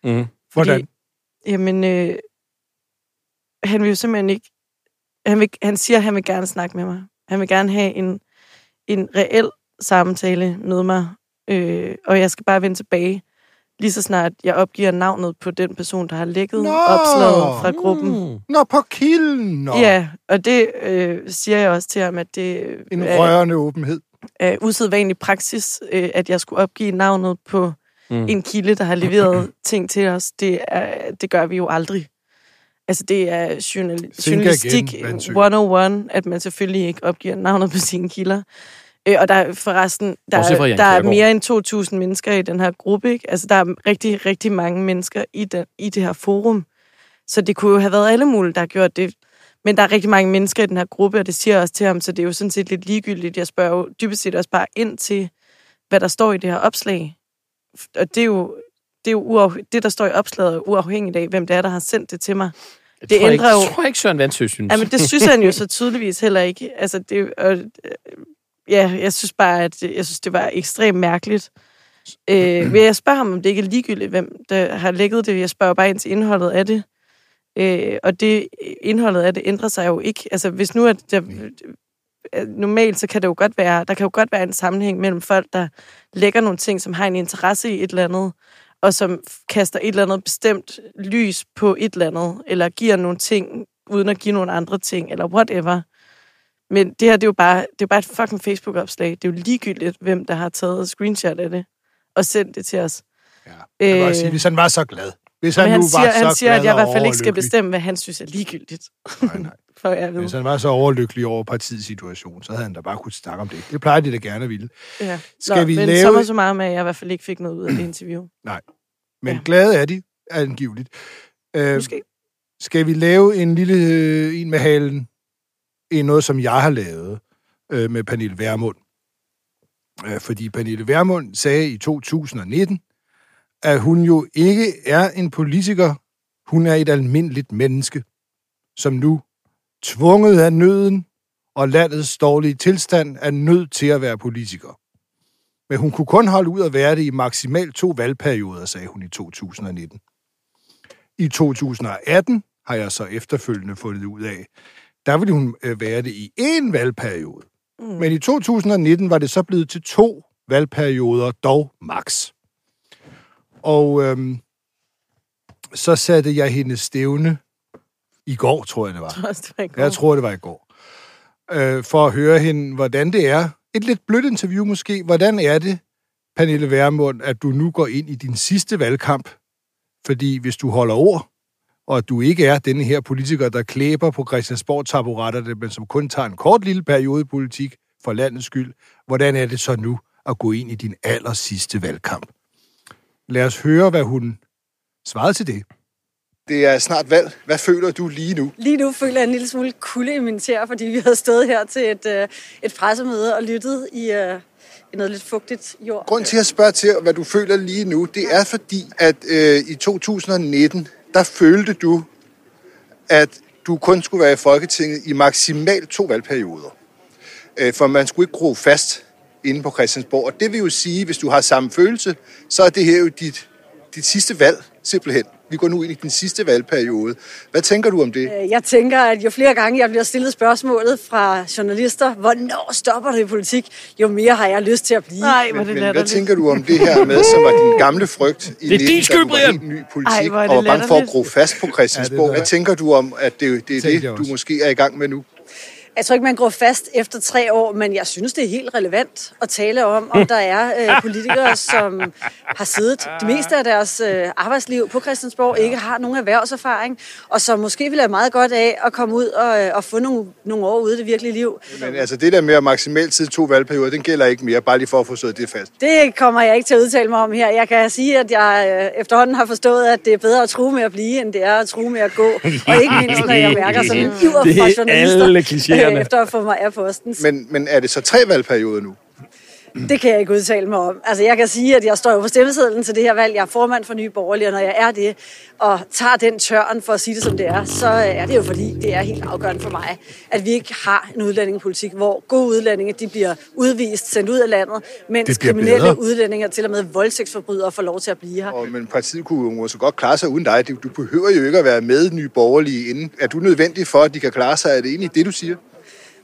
Mm. Hvordan? Jamen, øh, han vil jo simpelthen ikke... Han, vil, han siger, at han vil gerne snakke med mig. Han vil gerne have en, en reel samtale med mig, øh, og jeg skal bare vende tilbage, lige så snart jeg opgiver navnet på den person, der har lækket Nå! opslaget fra gruppen. Mm. Nå, på kilden. Nå. Ja, og det øh, siger jeg også til ham, at det En er, rørende åbenhed. er usædvanlig praksis, øh, at jeg skulle opgive navnet på Mm. en kilde, der har leveret [CLEARS THROAT] ting til os. Det, er, det gør vi jo aldrig. Altså, det er journal- journalistik again, Vandsø. 101, at man selvfølgelig ikke opgiver navnet på sine kilder. Øh, og der er forresten, der, fra er, der er mere end 2.000 mennesker i den her gruppe. Ikke? Altså, der er rigtig, rigtig mange mennesker i, den, i det her forum. Så det kunne jo have været alle mulige, der har gjort det. Men der er rigtig mange mennesker i den her gruppe, og det siger jeg også til ham, så det er jo sådan set lidt ligegyldigt. Jeg spørger jo dybest set også bare ind til, hvad der står i det her opslag. Og det er jo, det, er jo uaf, det der står i opslaget, er uafhængigt af, hvem det er, der har sendt det til mig. Det Det tror jeg ændrer ikke, jo- Jeg tror ikke, Søren Vandsø synes. Ja, men det synes han jo så tydeligvis heller ikke. Altså, det, og, øh, ja, jeg synes bare, at øh, jeg synes, det var ekstremt mærkeligt. Øh, vil jeg spørge ham, om det ikke er ligegyldigt, hvem der har lækket det? Jeg spørger bare ind til indholdet af det. Øh, og det indholdet af det ændrer sig jo ikke. Altså, hvis nu at der, øh, øh, normalt, så kan det jo godt være, der kan jo godt være en sammenhæng mellem folk, der lægger nogle ting, som har en interesse i et eller andet, og som kaster et eller andet bestemt lys på et eller andet, eller giver nogle ting, uden at give nogle andre ting, eller whatever. Men det her, det er jo bare, det er bare et fucking Facebook-opslag. Det er jo ligegyldigt, hvem der har taget screenshot af det, og sendt det til os. Ja. Jeg vil også sige, Øh, hvis han var så glad. Hvis Men han, han nu siger, var så han siger glad at jeg i hvert fald ikke skal bestemme, hvad han synes er ligegyldigt. Nej, nej. [LAUGHS] For jeg ved. Hvis han var så overlykkelig over partiets situation, så havde han da bare kunnet snakke om det. Det plejer de da gerne ville. Ja. Skal Nå, vi men lave- sommer så meget med, at jeg i hvert fald ikke fik noget ud af det [CLEARS THROAT] interview. Men Ja. ja. glade er de, angiveligt. Øh, Måske. skal vi lave en lille øh, en med halen? I noget, som jeg har lavet øh, med Pernille Vermund. Øh, fordi Pernille Vermund sagde i 2019, at hun jo ikke er en politiker. Hun er et almindeligt menneske, som nu, tvunget af nøden og landets dårlige tilstand, er nødt til at være politiker. Men hun kunne kun holde ud at være det i maksimalt to valgperioder, sagde hun i 2019. I 2018 har jeg så efterfølgende fundet ud af, der ville hun øh, være det i én valgperiode. Mm. Men i 2019 var det så blevet til to valgperioder, dog max. Og øhm, så satte jeg hendes stævne i går, tror jeg det var. Jeg tror det var i går. Jeg tror, det var i går. Øh, for at høre hende, hvordan det er. Et lidt blødt interview måske. Hvordan er det, Pernille Vermund, at du nu går ind i din sidste valgkamp? Fordi hvis du holder ord, og at du ikke er denne her politiker, der klæber på Christiansborg taburetterne, men som kun tager en kort lille periode i politik for landets skyld, hvordan er det så nu at gå ind i din aller sidste valgkamp? Lad os høre, hvad hun svarede til det. Det er snart valg. Hvad føler du lige nu? Lige nu føler jeg en lille smule kulde i min tæer, fordi vi havde stået her til et, øh, et pressemøde og lyttet i, øh, i noget lidt fugtigt jord. Grund til at spørge til, hvad du føler lige nu, det er fordi, at øh, i 2019, der følte du, at du kun skulle være i Folketinget i maksimalt to valgperioder. Øh, for man skulle ikke gro fast inde på Christiansborg. Og det vil jo sige, hvis du har samme følelse, så er det her jo dit, dit sidste valg, simpelthen. Vi går nu ind i din sidste valgperiode. Hvad tænker du om det? Øh, Jeg tænker, at jo flere gange jeg bliver stillet spørgsmålet fra journalister, hvornår stopper det i politik, jo mere har jeg lyst til at blive. Nej, er det Men hvad tænker du om det her med, som var din gamle frygt i Det er din 19, da skyld, Brian! helt ny politik, Ej, hvor og var bange for at gro fast på Christiansborg? Ja, Hvad tænker du om, at det, det er det, du måske er i gang med nu? Jeg tror ikke, man går fast efter tre år, men jeg synes, det er helt relevant at tale om, om der er øh, politikere, som har siddet det meste af deres øh, arbejdsliv på Christiansborg, ikke har nogen erhvervserfaring, og som måske vil have meget godt af at komme ud og, øh, og få nogle, nogle år ude i det virkelige liv. Men altså, det der med at maksimalt tid to valgperioder, den gælder ikke mere, bare lige for at få slået det fast. Det kommer jeg ikke til at udtale mig om her. Jeg kan sige, at jeg øh, efterhånden har forstået, at det er bedre at true med at blive, end det er at true med at gå. Og ikke mindst, når jeg mærker sådan en iver Det fra er journalister, alle. Øh, efter at få mig af posten. Men, men er det så tre valgperioder nu? Det kan jeg ikke udtale mig om. Altså, jeg kan sige, at jeg står jo på stemmesedlen til det her valg. Jeg er formand for Nye Borgerlige, og når jeg er det, og tager den tørn for at sige det, som det er, så er det jo fordi, det er helt afgørende for mig, at vi ikke har en udlændingepolitik, hvor gode udlændinge, de bliver udvist, sendt ud af landet, mens kriminelle bedre. udlændinge, til og med voldtægtsforbrydere, får lov til at blive her. Og, men partiet kunne jo måske godt klare sig uden dig. Du, behøver jo ikke at være med nye borgerlige inden. Er du nødvendig for, at de kan klare sig? Er det egentlig det, du siger?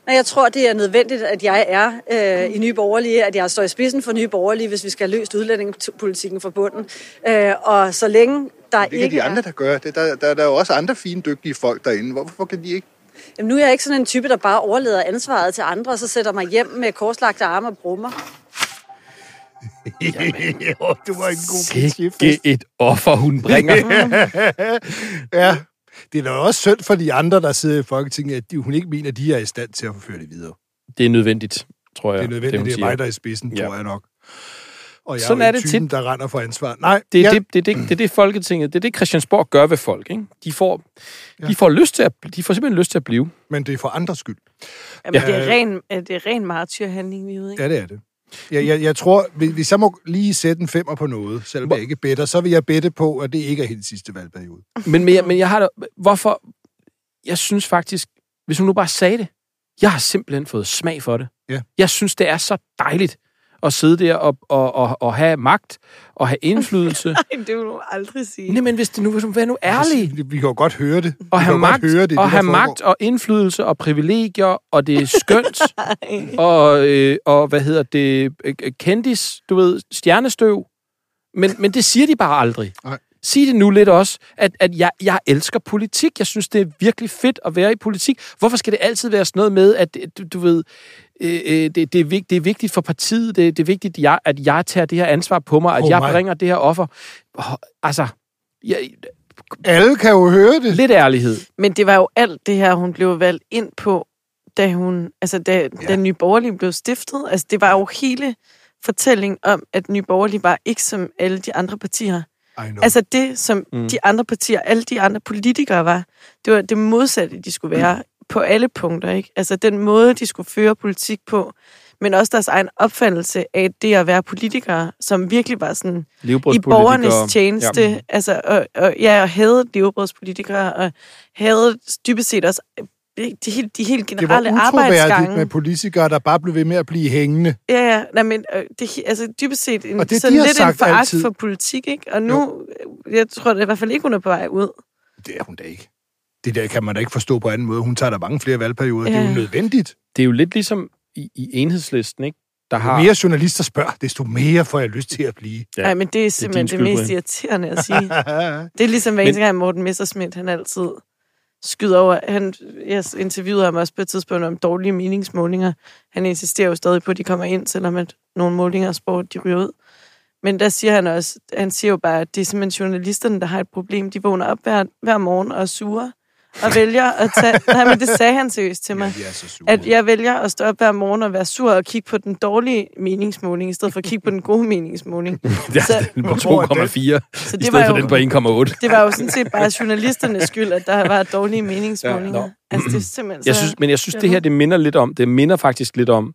Men jeg tror, det er nødvendigt, at jeg er øh, i Nye Borgerlige, at jeg står i spidsen for Nye Borgerlige, hvis vi skal have løst udlændingepolitikken fra bunden. Øh, og så længe der Det kan ikke de er... andre, der gør. Det, der, der, der er jo også andre fine, dygtige folk derinde. Hvorfor kan de ikke? Jamen, nu er jeg ikke sådan en type, der bare overlader ansvaret til andre, og så sætter mig hjem med korslagte arme og brummer. [LAUGHS] jo, det var en god Sikke et offer, hun bringer. [LAUGHS] ja, det er da også synd for de andre, der sidder i Folketinget, at de, hun ikke mener, at de er i stand til at forføre det videre. Det er nødvendigt, tror jeg. Det er nødvendigt, det, det er siger. mig, der er i spidsen, Ja. tror jeg nok. Og jeg Sådan er, er det typen, tit. der render for ansvar. Nej, Det er, ja, det, det, det, det er det, Folketinget, det er det, Christiansborg gør ved folk. Ikke? De, får, ja. de, får lyst til at, de får simpelthen lyst til at blive. men det er for andres skyld. Jamen, Ja. det er ren, er det er ren martyrhandling, vi er ude i. Ja, det er det. Jeg, jeg, jeg tror, hvis- jeg må lige sætte en femmer på noget, selvom jeg ikke bedre, så vil jeg bette på, at det ikke er helt sidste valgperiode. Men, men, jeg, men jeg har da... Hvorfor... Jeg synes faktisk, hvis hun nu bare sagde det, jeg har simpelthen fået smag for det. Ja. Jeg synes, det er så dejligt at sidde der og, og, og, og have magt og have indflydelse. [LAUGHS] Nej, det vil du aldrig sige. Nej, men hvis det nu, vær nu ærlig. Vi kan jo godt høre det. Og vi have magt, godt høre det, og det, have magt og indflydelse og privilegier, og det er skønt. [LAUGHS] og, øh, og hvad hedder det? Kendis, du ved, stjernestøv. Men, men det siger de bare aldrig. Nej. Sig det nu lidt også, at, at jeg, jeg elsker politik. Jeg synes, det er virkelig fedt at være i politik. Hvorfor skal det altid være sådan noget med, at du, du ved, øh, øh, det, det, er vigt, det er vigtigt for partiet, det, det er vigtigt, at jeg, at jeg tager det her ansvar på mig, at Oh jeg my. bringer det her offer. Altså, jeg, Alle kan jo høre det. lidt ærlighed. Men det var jo alt det her, hun blev valgt ind på, da hun, altså da, ja. da Nye Borgerlige blev stiftet. Altså det var jo hele fortællingen om, at Nye Borgerlige var ikke som alle de andre partier. Altså det, som Mm. de andre partier, alle de andre politikere var, det var det modsatte, de skulle være mm. på alle punkter. ikke? Altså den måde, de skulle føre politik på, men også deres egen opfattelse af det at være politikere, som virkelig var sådan i borgernes tjeneste, ja. altså, og, og, ja, og havde levebrødspolitikere, og havde dybest set også de helt, de helt det var generelle arbejdsgange. med politikere, der bare blev ved med at blive hængende. Ja, ja, nej, men øh, det, altså dybest set en, Og det, sådan de lidt en sagt foragt altid. for politik, ikke? Og nu, øh, jeg tror da i hvert fald ikke, hun er på vej ud. Det er hun da ikke. Det der kan man da ikke forstå på anden måde. Hun tager der mange flere valgperioder. Det er jo Ja. nødvendigt. Det er jo lidt ligesom i, i enhedslisten, ikke? Der Jo har... mere journalister spørger, desto mere får jeg lyst til at blive. Ja, Ja, Nej, men det er simpelthen det, din det mest irriterende at sige. [LAUGHS] Det er ligesom hver eneste gang Morten Messerschmidt, han altid skyder over. Han, jeg interviewede ham også på et tidspunkt om dårlige meningsmålinger. Han insisterer jo stadig på, at de kommer ind, selvom at nogle målinger af sport, de ryger ud. Men der siger han også, han siger jo bare, at det er simpelthen journalisterne, der har et problem. De vågner op hver, hver morgen og er sure og vælger at tage... [LAUGHS] Nej, men det sagde han seriøst til mig. Ja, er. At jeg vælger at stå op hver morgen og være sur og kigge på den dårlige meningsmåling, i stedet for at kigge på den gode meningsmåling. [LAUGHS] Ja, Så- den er 2,4, Så i det stedet var for jo, den på 1,8. det var jo sådan set bare journalisternes skyld, at der var dårlige meningsmålinger. Ja, Ja, altså, det er simpelthen Jeg så... synes, men jeg synes, det her, det minder lidt om, det minder faktisk lidt om,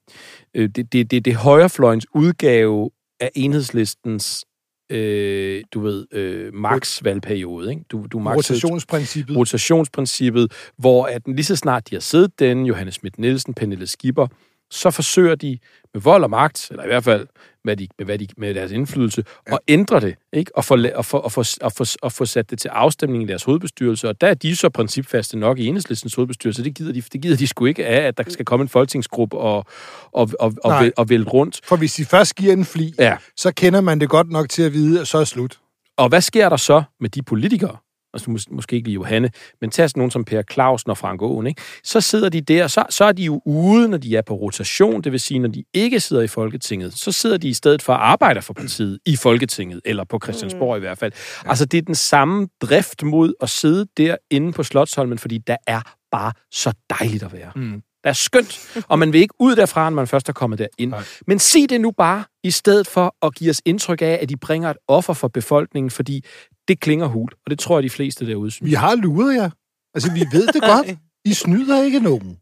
øh, det, det, det, det højrefløjens udgave af enhedslistens, øh, du ved, øh, max-valgperiode. Ikke? Du, du maxede- Rotationsprincippet. rotationsprincippet, hvor at lige så snart de har siddet den, Johannes Schmidt Nielsen, Pernille Skipper, så forsøger de med vold og magt, eller i hvert fald med, de, med, hvad de, med deres indflydelse, ja. at ændre det, ikke? Og, få, og, få, og, få, og, få, og få sat det til afstemning i deres hovedbestyrelse. Og der er de så principfaste nok i enhedslistens hovedbestyrelse. Det gider de, det gider de sgu ikke af, at der skal komme en folketingsgruppe og, og, og, og, væl, og vælte rundt. For hvis de først giver en fli, Ja. så kender man det godt nok til at vide, at så er slut. Og hvad sker der så med de politikere? Altså mås- måske ikke lige Johanne, men tag sådan nogen som Per Clausen og Frank Aaen, ikke? så sidder de der, så, så er de jo ude, når de er på rotation, det vil sige, når de ikke sidder i Folketinget, så sidder de i stedet for og arbejder for partiet i Folketinget, eller på Christiansborg mm. i hvert fald. Ja. Altså, det er den samme drift mod at sidde derinde på Slottsholmen, fordi der er bare så dejligt at være. Mm. Er skønt, og man vil ikke ud derfra, når man først er kommet derind. Nej. Men sig det nu bare, i stedet for at give os indtryk af, at de bringer et offer for befolkningen, fordi det klinger hul, og det tror jeg, de fleste derude synes. Vi har luret jer. Altså, vi ved det godt. I snyder ikke nogen.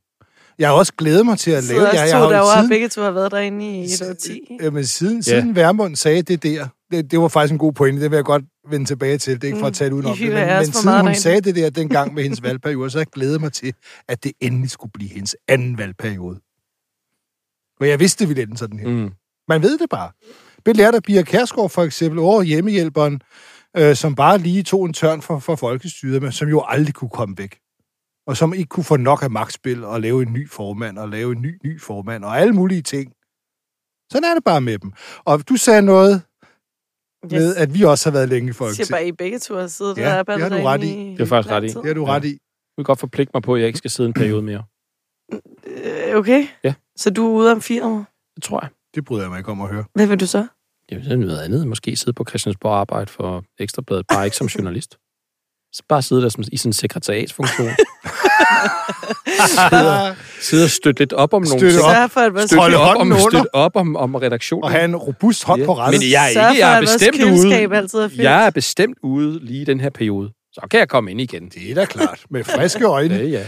Jeg har også glædet mig til at Så lave også jeg, to jeg har jo siden, begge to har været derinde i et årti. Jamen, siden, Ja. siden Værmund sagde det der, det, det var faktisk en god pointe, det vil jeg godt vende tilbage til, det er ikke for at Mm. tale udenom det, men, men siden hun sagde det der dengang med hendes valgperiode, så jeg glædet mig til, at det endelig skulle blive hendes anden valgperiode. Og jeg vidste, det ville ende sådan her. Mm. Man ved det bare. Belært af Pia Kærsgaard for eksempel, over hjemmehjælperen, øh, som bare lige tog en tørn for, for folkestyret, men som jo aldrig kunne komme væk. Og som ikke kunne få nok af magtspil og lave en ny formand og lave en ny, ny formand og alle mulige ting. Sådan er det bare med dem. Og du sagde noget med, at vi også har været længe i Jeg siger Folketinget. bare, I begge to har siddet Ja, der og det har du ret i. i Det er faktisk ret i. Det har du ret i. Jeg vil godt forpligte mig på, at jeg ikke skal sidde en periode mere. Øh, Okay. Ja. Så du er ude om fire år. Det tror jeg. Det bryder jeg mig ikke om at høre. Hvad vil du så? Jeg vil noget andet. Måske sidde på Christiansborg og arbejde for Ekstrabladet, bare ikke som journalist. Så bare sidde der som, i sådan en sekretariatsfunktion. [LAUGHS] sidde, sidde og støtte lidt op om nogle Støtte ting. op. For, at Støtte Holde op, om, støtte op om, om redaktionen. Og have en robust hånd Ja. på rettet. Men jeg er ikke, jeg er bestemt ude. altid er. Jeg er bestemt ude lige i den her periode. Så kan jeg komme ind igen. Det er da klart. Med friske øjne. [LAUGHS] Ja, ja.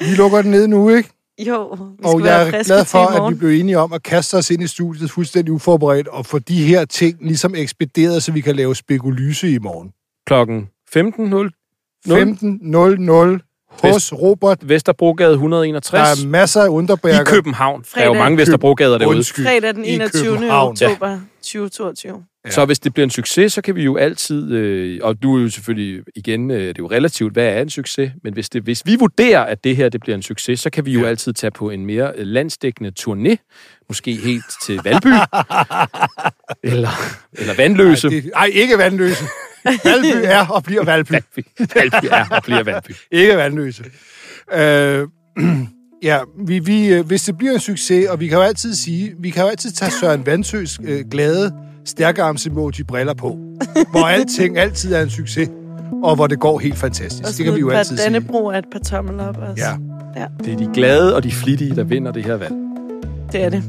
Vi lukker den ned nu, ikke? Jo, vi skal Og jeg er glad for, at vi blev enige om at kaste os ind i studiet fuldstændig uforberedt og få de her ting ligesom ekspederet, så vi kan lave spekulyse i morgen. Klokken 15.00 15.00 hos Robert. Vesterbrogade Der 161 er masser af i underbærker. København. Der er jo Fredag. mange Vesterbrogade derude. Undskyld. Fredag den I 21. København. oktober 2022. Ja. Så hvis det bliver en succes, så kan vi jo altid, øh, og du er jo selvfølgelig igen, øh, det er jo relativt, hvad er en succes, men hvis, det, hvis vi vurderer, at det her det bliver en succes, så kan vi jo Ja. altid tage på en mere øh, landsdækkende turné, måske helt til Valby, [LAUGHS] eller, eller Vandløse. Ej, det, ej, ikke vandløse. Valby er og bliver Valby. [LAUGHS] Valby. Valby er og bliver Valby. Ikke vandløse. Øh, [CLEARS THROAT] ja, vi, vi, øh, hvis det bliver en succes, og vi kan jo altid sige, vi kan jo altid tage Søren Vandsøs øh, glade, stærkarms emoji briller på, hvor alting altid er en succes, og hvor det går helt fantastisk. Og Det kan vi jo altid et par sige. Dannebro af et par tommel op også. Ja. Det er de glade og de flittige, der vinder det her valg. Det er det.